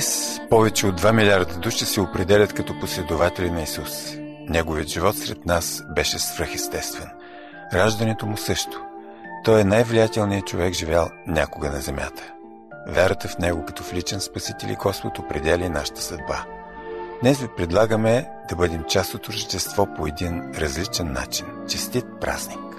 Днес повече от 2 милиарда души се определят като последователи на Исус. Неговият живот сред нас беше свръхестествен. Раждането му също. Той е най-влиятелният човек, живял някога на земята. Вярата в него като в личен спасител и Господ определя нашата съдба. Днес ви предлагаме да бъдем част от Рождество по един различен начин. Честит празник!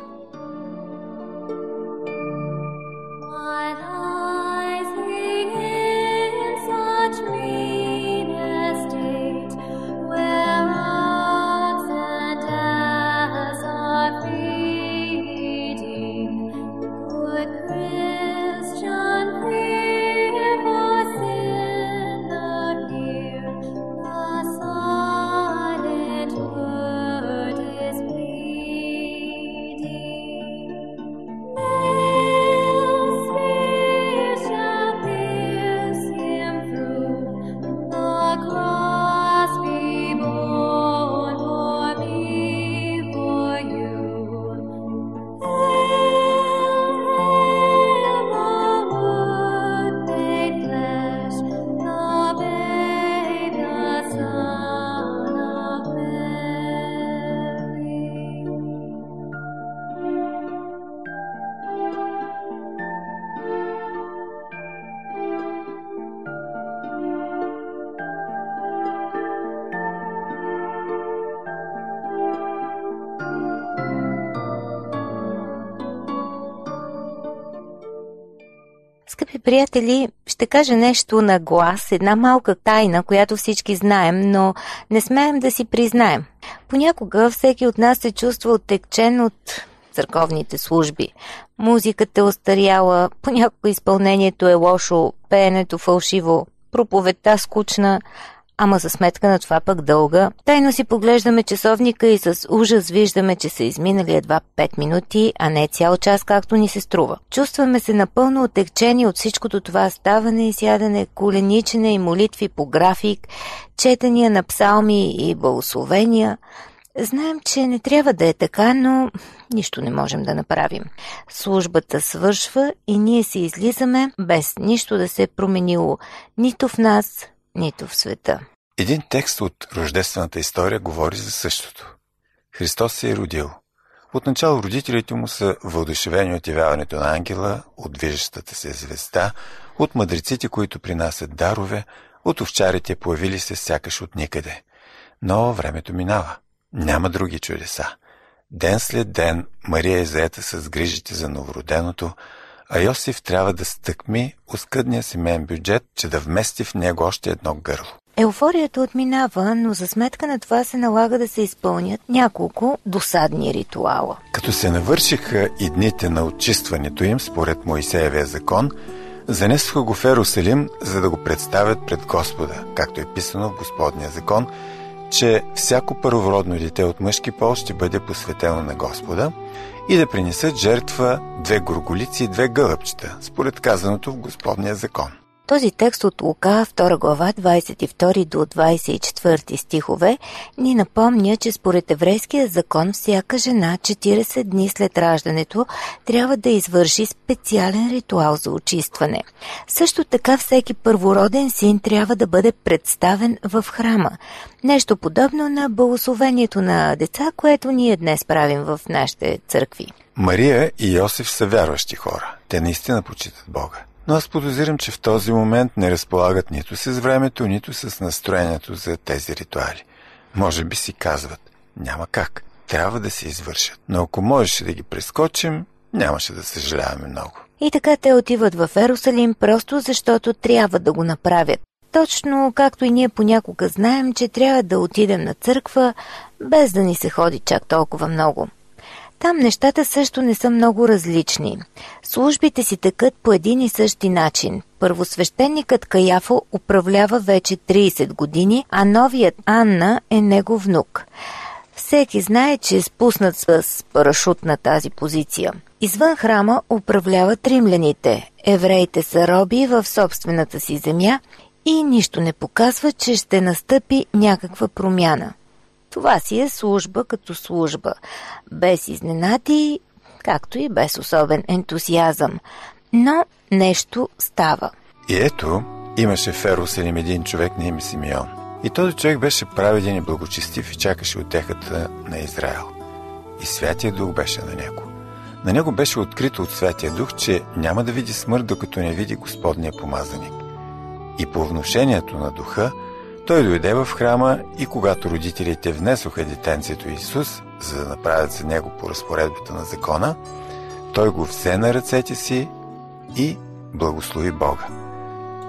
Приятели, ще кажа нещо на глас, една малка тайна, която всички знаем, но не смеем да си признаем. Понякога всеки от нас се чувства оттекчен от църковните служби. Музиката е остаряла, понякога изпълнението е лошо, пеенето фалшиво, проповедта скучна, ама за сметка на това пък дълга. Тайно си поглеждаме часовника и с ужас виждаме, че са изминали едва 5 минути, а не цял час, както ни се струва. Чувстваме се напълно отекчени от всичкото това ставане и сядане, коленичене и молитви по график, четения на псалми и благословения. Знаем, че не трябва да е така, но нищо не можем да направим. Службата свършва и ние си излизаме без нищо да се е променило нито в нас, нито в света. Един текст от рождествената история говори за същото. Христос се е родил. Отначало родителите му са въодушевени от явяването на ангела, от движещата се звезда, от мъдреците, които принасят дарове, от овчарите появили се сякаш от никъде. Но времето минава. Няма други чудеса. Ден след ден Мария е заета с грижите за новороденото, а Йосиф трябва да стъкми оскъдния семейен бюджет, че да вмести в него още едно гърло. Еуфорията отминава, но за сметка на това се налага да се изпълнят няколко досадни ритуала. Като се навършиха и дните на очистването им, според Моисеевия закон, занесоха го в Ерусалим, за да го представят пред Господа, както е писано в Господния закон, че всяко първородно дете от мъжки пол ще бъде посветено на Господа и да принесат жертва две горголици и две гълъбчета, според казаното в Господния закон. Този текст от Лука, 2 глава, 22 до 24 стихове, ни напомня, че според еврейския закон всяка жена 40 дни след раждането трябва да извърши специален ритуал за очистване. Също така всеки първороден син трябва да бъде представен в храма. Нещо подобно на благословението на деца, което ние днес правим в нашите църкви. Мария и Йосиф са вярващи хора. Те наистина почитат Бога но аз подозирам, че в този момент не разполагат нито с времето, нито с настроението за тези ритуали. Може би си казват, няма как, трябва да се извършат. Но ако можеше да ги прескочим, нямаше да съжаляваме много. И така те отиват в Ерусалим просто защото трябва да го направят. Точно както и ние понякога знаем, че трябва да отидем на църква, без да ни се ходи чак толкова много. Там нещата също не са много различни. Службите си тъкат по един и същи начин. Първосвещеникът Каяфо управлява вече 30 години, а новият Анна е негов внук. Всеки знае, че е спуснат с парашут на тази позиция. Извън храма управляват римляните. Евреите са роби в собствената си земя и нищо не показва, че ще настъпи някаква промяна. Това си е служба като служба, без изненади, както и без особен ентусиазъм. Но нещо става. И ето, имаше Ерусалим един човек на име Симеон. И този човек беше праведен и благочестив и чакаше отехата на Израел. И Святия Дух беше на него. На него беше открито от Святия Дух, че няма да види смърт, докато не види Господния помазаник. И по внушението на Духа, той дойде в храма и когато родителите внесоха детенцето Исус, за да направят за него по разпоредбата на закона, той го взе на ръцете си и благослови Бога.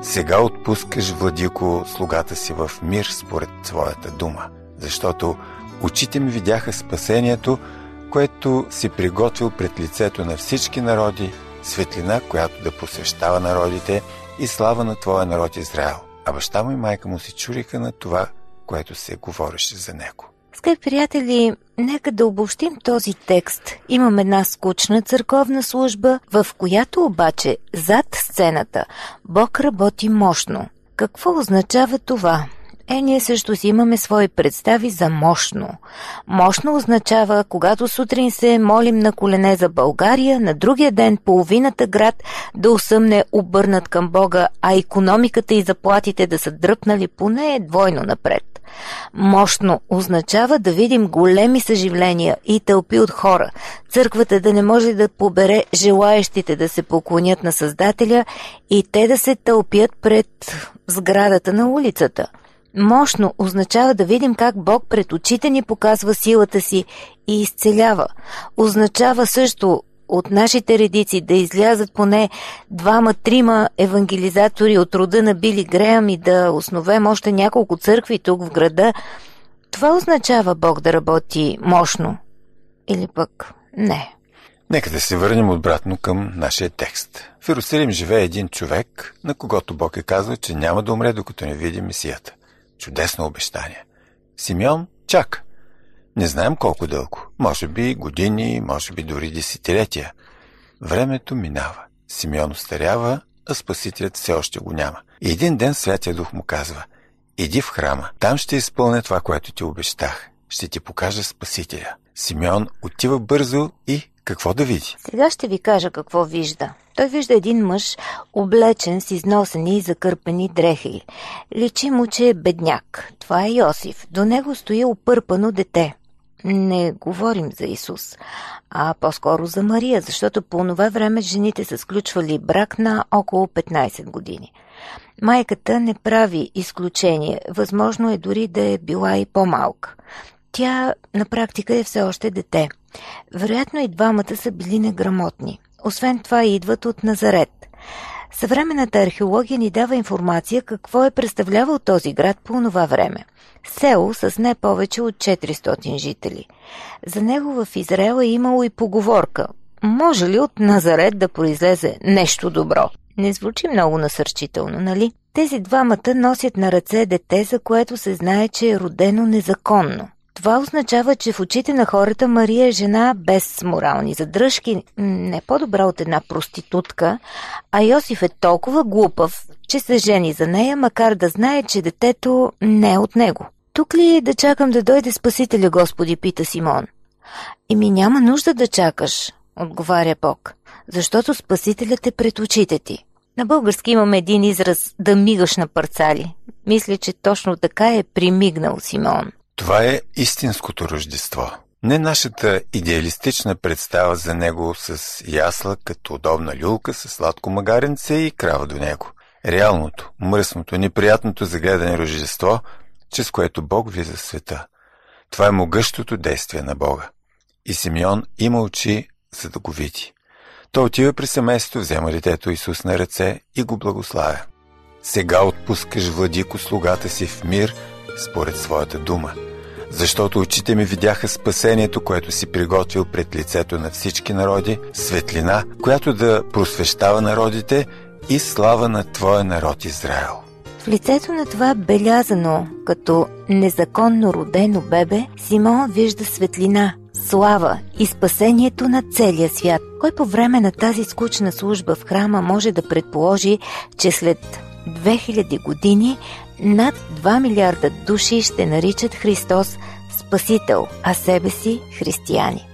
Сега отпускаш, владико, слугата си в мир според своята дума, защото очите ми видяха спасението, което си приготвил пред лицето на всички народи, светлина, която да посвещава народите и слава на Твоя народ Израел. А баща му и майка му се чуриха на това, което се говореше за него. Скъпи приятели, нека да обобщим този текст. Имам една скучна църковна служба, в която обаче зад сцената Бог работи мощно. Какво означава това? Е, ние също си имаме свои представи за мощно. Мощно означава, когато сутрин се молим на колене за България, на другия ден половината град да усъмне обърнат към Бога, а економиката и заплатите да са дръпнали поне двойно напред. Мощно означава да видим големи съживления и тълпи от хора, църквата да не може да побере желаящите да се поклонят на Създателя и те да се тълпят пред сградата на улицата – Мощно означава да видим как Бог пред очите ни показва силата си и изцелява. Означава също от нашите редици да излязат поне двама-трима евангелизатори от рода на Били Греъм и да основем още няколко църкви тук в града. Това означава Бог да работи мощно. Или пък не. Нека да се върнем обратно към нашия текст. В Иерусалим живее един човек, на когото Бог е казал, че няма да умре, докато не види Месията. Чудесно обещание. Симеон чака. Не знаем колко дълго. Може би години, може би дори десетилетия. Времето минава. Симеон устарява, а Спасителят все още го няма. И един ден Святия Дух му казва Иди в храма, там ще изпълня това, което ти обещах. Ще ти покажа Спасителя. Симеон отива бързо и какво да види? Сега ще ви кажа какво вижда. Той вижда един мъж, облечен с износени и закърпени дрехи. Личи му, че е бедняк. Това е Йосиф. До него стои опърпано дете. Не говорим за Исус, а по-скоро за Мария, защото по това време жените са сключвали брак на около 15 години. Майката не прави изключение, възможно е дори да е била и по-малка. Тя на практика е все още дете. Вероятно и двамата са били неграмотни. Освен това идват от Назарет. Съвременната археология ни дава информация какво е представлявал този град по това време. Село с не повече от 400 жители. За него в Израел е имало и поговорка. Може ли от Назарет да произлезе нещо добро? Не звучи много насърчително, нали? Тези двамата носят на ръце дете, за което се знае, че е родено незаконно. Това означава, че в очите на хората Мария е жена без морални задръжки, не по-добра от една проститутка, а Йосиф е толкова глупав, че се жени за нея, макар да знае, че детето не е от него. Тук ли е да чакам да дойде Спасителя, Господи, пита Симон. Еми няма нужда да чакаш, отговаря Бог, защото Спасителят е пред очите ти. На български имаме един израз да мигаш на парцали. Мисля, че точно така е примигнал Симон. Това е истинското рождество. Не нашата идеалистична представа за него с ясла като удобна люлка, с сладко магаренце и крава до него. Реалното, мръсното, неприятното за гледане рождество, чрез което Бог виза света. Това е могъщото действие на Бога. И Симеон има очи, за да го види. Той отива при семейството, взема детето Исус на ръце и го благославя. Сега отпускаш владико слугата си в мир – според своята дума. Защото очите ми видяха спасението, което си приготвил пред лицето на всички народи, светлина, която да просвещава народите и слава на Твоя народ Израел. В лицето на това белязано като незаконно родено бебе, Симон вижда светлина, слава и спасението на целия свят. Кой по време на тази скучна служба в храма може да предположи, че след 2000 години над 2 милиарда души ще наричат Христос Спасител, а себе си християни.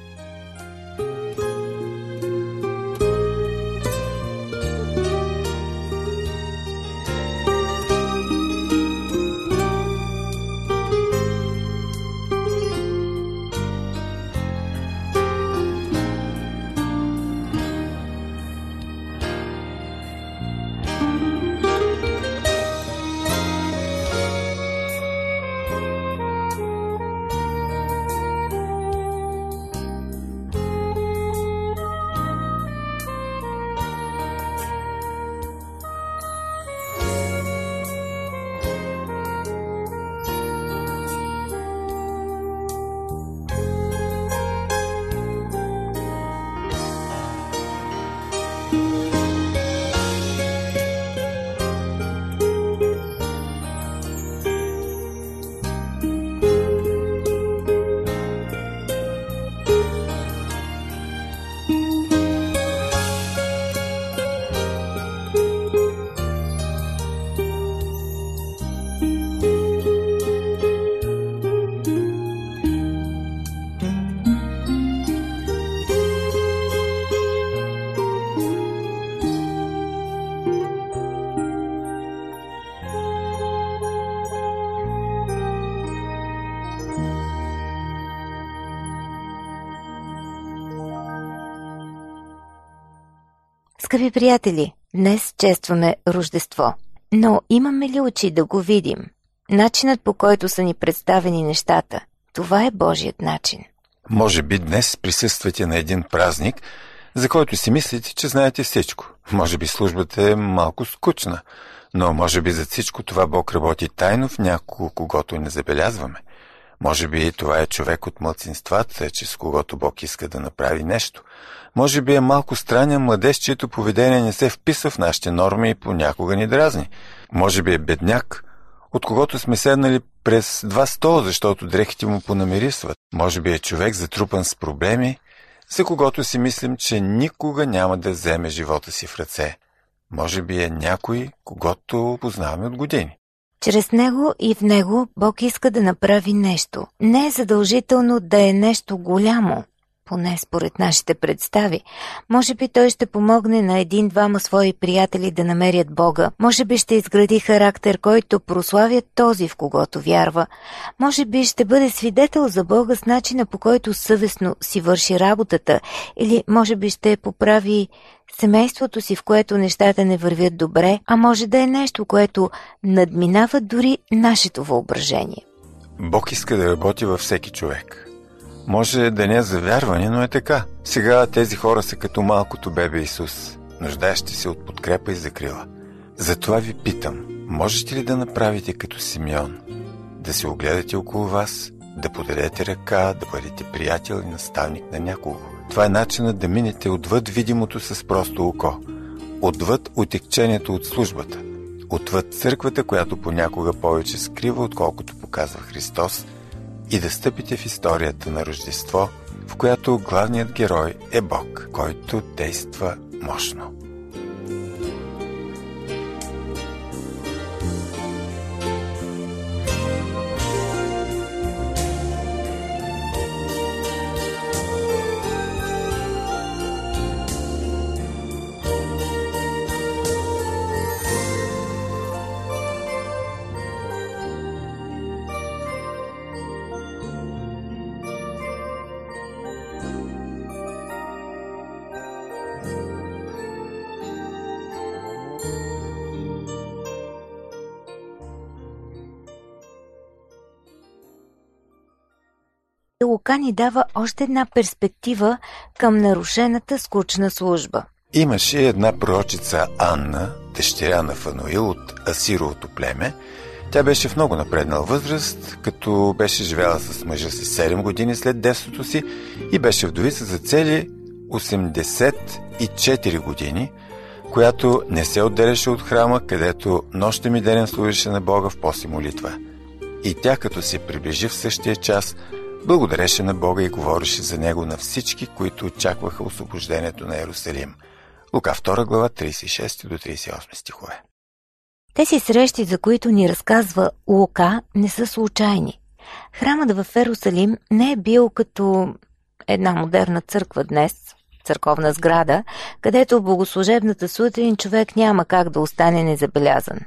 Скъпи приятели, днес честваме Рождество. Но имаме ли очи да го видим? Начинът по който са ни представени нещата, това е Божият начин. Може би днес присъствате на един празник, за който си мислите, че знаете всичко. Може би службата е малко скучна, но може би за всичко това Бог работи тайно в някого, когато не забелязваме. Може би това е човек от мълцинствата, че с когото Бог иска да направи нещо. Може би е малко странен младеж, чието поведение не се вписва в нашите норми и понякога ни дразни. Може би е бедняк, от когото сме седнали през два стола, защото дрехите му понамирисват. Може би е човек затрупан с проблеми, за когото си мислим, че никога няма да вземе живота си в ръце. Може би е някой, когато познаваме от години. Чрез него и в него Бог иска да направи нещо. Не е задължително да е нещо голямо, поне според нашите представи. Може би той ще помогне на един-двама свои приятели да намерят Бога. Може би ще изгради характер, който прославя този, в когото вярва. Може би ще бъде свидетел за Бога с начина по който съвестно си върши работата. Или може би ще поправи семейството си, в което нещата не вървят добре, а може да е нещо, което надминава дори нашето въображение. Бог иска да работи във всеки човек. Може да не е за вярване, но е така. Сега тези хора са като малкото бебе Исус, нуждаещи се от подкрепа и закрила. Затова ви питам, можете ли да направите като Симеон? Да се огледате около вас, да подадете ръка, да бъдете приятел и наставник на някого. Това е начинът да минете отвъд видимото с просто око, отвъд отекчението от службата, отвъд църквата, която понякога повече скрива, отколкото показва Христос – и да стъпите в историята на Рождество, в която главният герой е Бог, който действа мощно. Лука ни дава още една перспектива към нарушената скучна служба. Имаше една пророчица Анна, дъщеря на Фануил от Асировото племе. Тя беше в много напреднал възраст, като беше живяла с мъжа си 7 години след детството си и беше вдовица за цели 84 години, която не се отделяше от храма, където нощем и денем служеше на Бога в пост и молитва. И тя, като се приближи в същия час, благодареше на Бога и говореше за него на всички, които очакваха освобождението на Иерусалим. Лука 2 глава 36 до 38 стихове. Тези срещи, за които ни разказва Лука, не са случайни. Храмът в Ерусалим не е бил като една модерна църква днес, църковна сграда, където в богослужебната сутрин човек няма как да остане незабелязан.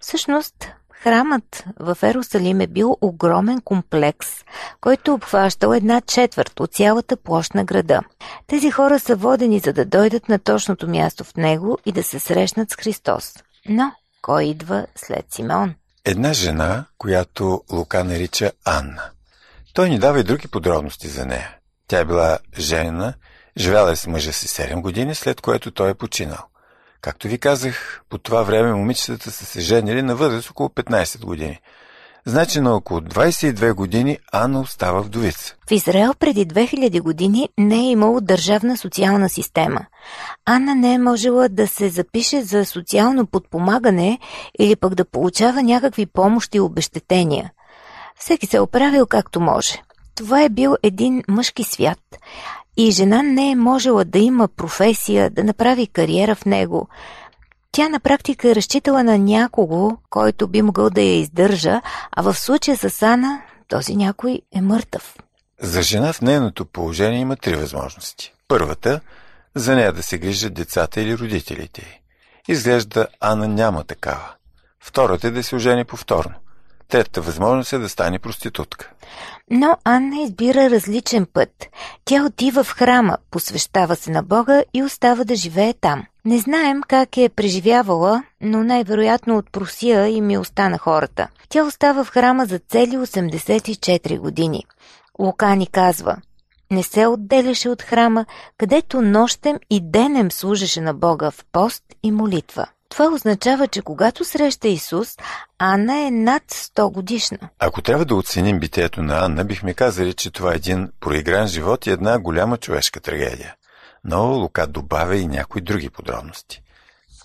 Всъщност, храмът в Ерусалим е бил огромен комплекс, който обхващал една четвърт от цялата площ на града. Тези хора са водени за да дойдат на точното място в него и да се срещнат с Христос. Но кой идва след Симеон? Една жена, която Лука нарича Анна. Той ни дава и други подробности за нея. Тя е била женена, живяла е с мъжа си 7 години, след което той е починал. Както ви казах, по това време момичетата са се женили на възраст около 15 години – Значи на около 22 години Анна остава вдовица. В Израел преди 2000 години не е имало държавна социална система. Анна не е можела да се запише за социално подпомагане или пък да получава някакви помощи и обещетения. Всеки се е оправил както може. Това е бил един мъжки свят. И жена не е можела да има професия, да направи кариера в него – тя на практика е разчитала на някого, който би могъл да я издържа, а в случая с Ана този някой е мъртъв. За жена в нейното положение има три възможности. Първата – за нея да се грижат децата или родителите. Изглежда Ана няма такава. Втората е да се ожени повторно. Третата възможност е да стане проститутка. Но Анна избира различен път. Тя отива в храма, посвещава се на Бога и остава да живее там. Не знаем как е преживявала, но най-вероятно от просия и милостта на хората. Тя остава в храма за цели 84 години. Лука ни казва – не се отделяше от храма, където нощем и денем служеше на Бога в пост и молитва. Това означава, че когато среща Исус, Анна е над 100 годишна. Ако трябва да оценим битието на Анна, бихме казали, че това е един проигран живот и една голяма човешка трагедия. Но Лука добавя и някои други подробности.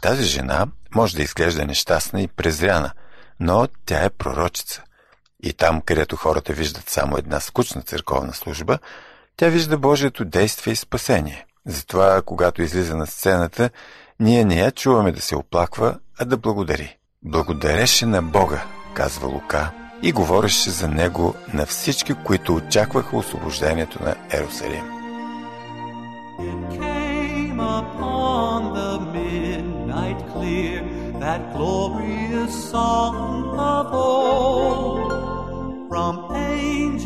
Тази жена може да изглежда нещастна и презряна, но тя е пророчица. И там, където хората виждат само една скучна църковна служба, тя вижда Божието действие и спасение. Затова, когато излиза на сцената, ние не я чуваме да се оплаква, а да благодари. Благодареше на Бога, казва Лука, и говореше за него на всички, които очакваха освобождението на Ерусалим. that glorious song of old from angels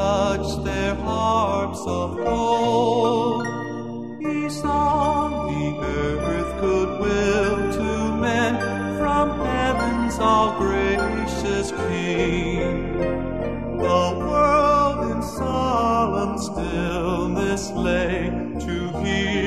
to touch their harps of gold. He sung the earth goodwill to men from heaven's all gracious King. The world in solemn stillness lay to hear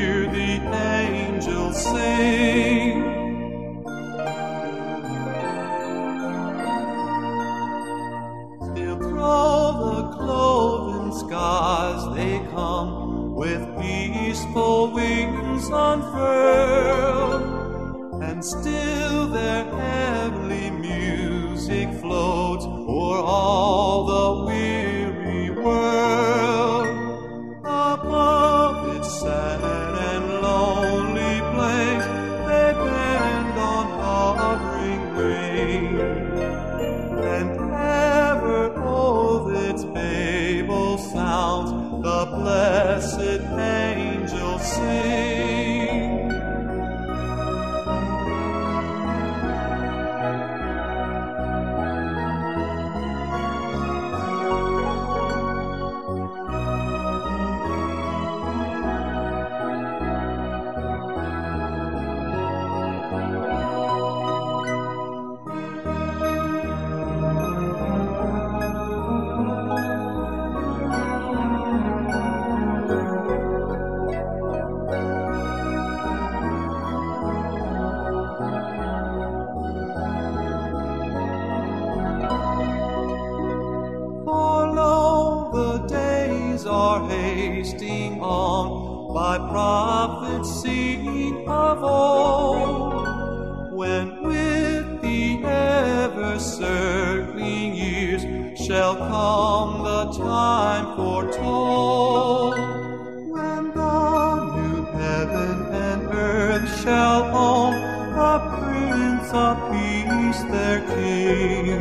shall own the Prince of Peace their King.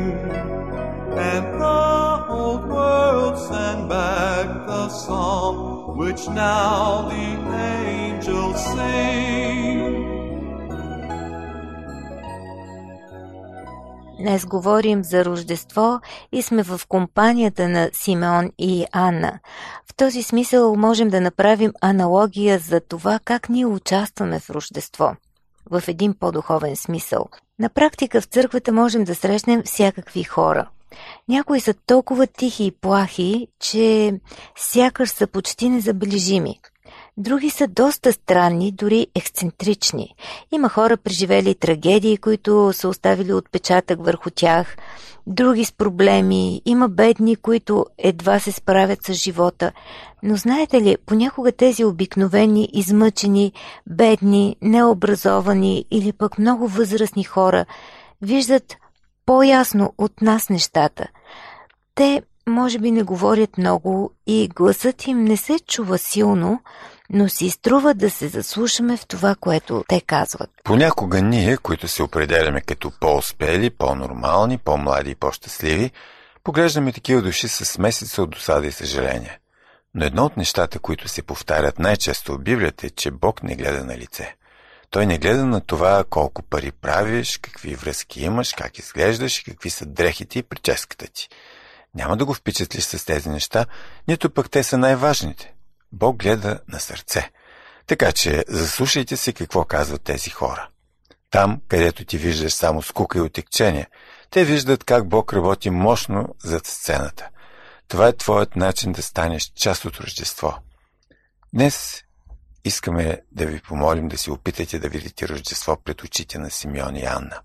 And the old world send back the song which now the angels sing. Днес говорим за Рождество и сме в компанията на Симеон и Анна. В този смисъл можем да направим аналогия за това как ние участваме в Рождество. В един по-духовен смисъл. На практика в църквата можем да срещнем всякакви хора. Някои са толкова тихи и плахи, че сякаш са почти незабележими – Други са доста странни, дори ексцентрични. Има хора преживели трагедии, които са оставили отпечатък върху тях. Други с проблеми. Има бедни, които едва се справят с живота. Но знаете ли, понякога тези обикновени, измъчени, бедни, необразовани или пък много възрастни хора виждат по-ясно от нас нещата. Те може би не говорят много и гласът им не се чува силно, но си струва да се заслушаме в това, което те казват. Понякога ние, които се определяме като по-успели, по-нормални, по-млади и по-щастливи, поглеждаме такива души с месеца от досада и съжаление. Но едно от нещата, които се повтарят най-често в Библията е, че Бог не гледа на лице. Той не гледа на това колко пари правиш, какви връзки имаш, как изглеждаш и какви са дрехите и прическата ти. Няма да го впечатлиш с тези неща, нито пък те са най-важните. Бог гледа на сърце. Така че заслушайте се какво казват тези хора. Там, където ти виждаш само скука и отекчение, те виждат как Бог работи мощно зад сцената. Това е твоят начин да станеш част от Рождество. Днес искаме да ви помолим да си опитате да видите Рождество пред очите на Симеон и Анна.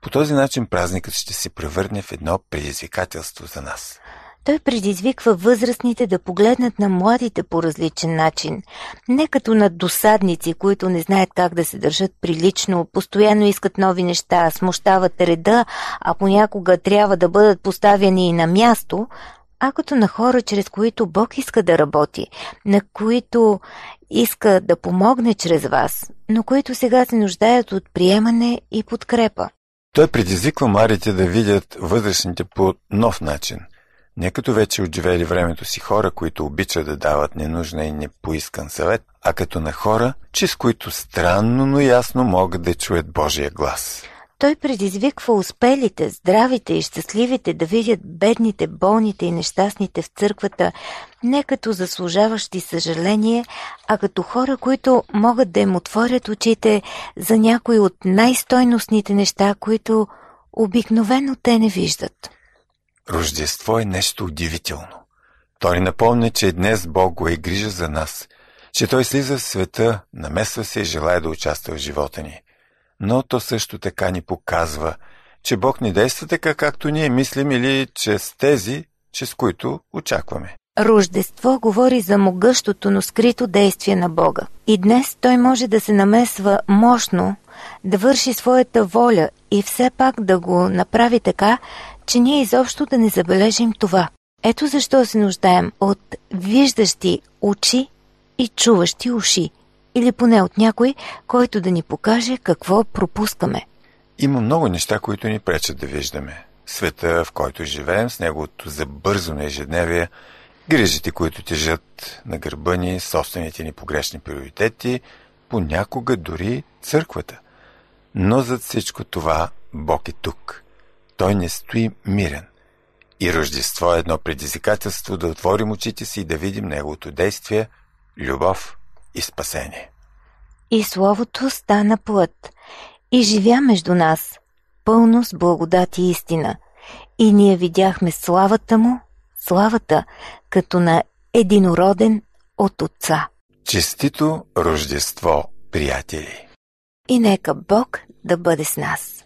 По този начин празникът ще се превърне в едно предизвикателство за нас. Той предизвиква възрастните да погледнат на младите по различен начин. Не като на досадници, които не знаят как да се държат прилично, постоянно искат нови неща, смущават реда, а понякога трябва да бъдат поставени и на място, а като на хора, чрез които Бог иска да работи, на които иска да помогне чрез вас, но които сега се нуждаят от приемане и подкрепа. Той предизвиква младите да видят възрастните по нов начин – не като вече отживели времето си хора, които обичат да дават ненужна и непоискан съвет, а като на хора, че с които странно, но ясно могат да чуят Божия глас. Той предизвиква успелите, здравите и щастливите да видят бедните, болните и нещастните в църквата не като заслужаващи съжаление, а като хора, които могат да им отворят очите за някои от най-стойностните неща, които обикновено те не виждат. Рождество е нещо удивително. Той ни напомня, че днес Бог го е грижа за нас, че Той слиза в света, намесва се и желая да участва в живота ни. Но то също така ни показва, че Бог не действа така, както ние мислим или чрез тези, чрез които очакваме. Рождество говори за могъщото, но скрито действие на Бога. И днес Той може да се намесва мощно, да върши своята воля и все пак да го направи така, че ние изобщо да не забележим това. Ето защо се нуждаем от виждащи очи и чуващи уши, или поне от някой, който да ни покаже какво пропускаме. Има много неща, които ни пречат да виждаме. Света, в който живеем, с неговото забързано ежедневие, грижите, които тежат на гърба ни, собствените ни погрешни приоритети, понякога дори църквата. Но зад всичко това Бог е тук – той не стои мирен. И Рождество е едно предизвикателство да отворим очите си и да видим неговото действие, любов и спасение. И Словото стана плът и живя между нас, пълно с благодат и истина. И ние видяхме славата му, славата, като на единороден от Отца. Честито Рождество, приятели! И нека Бог да бъде с нас.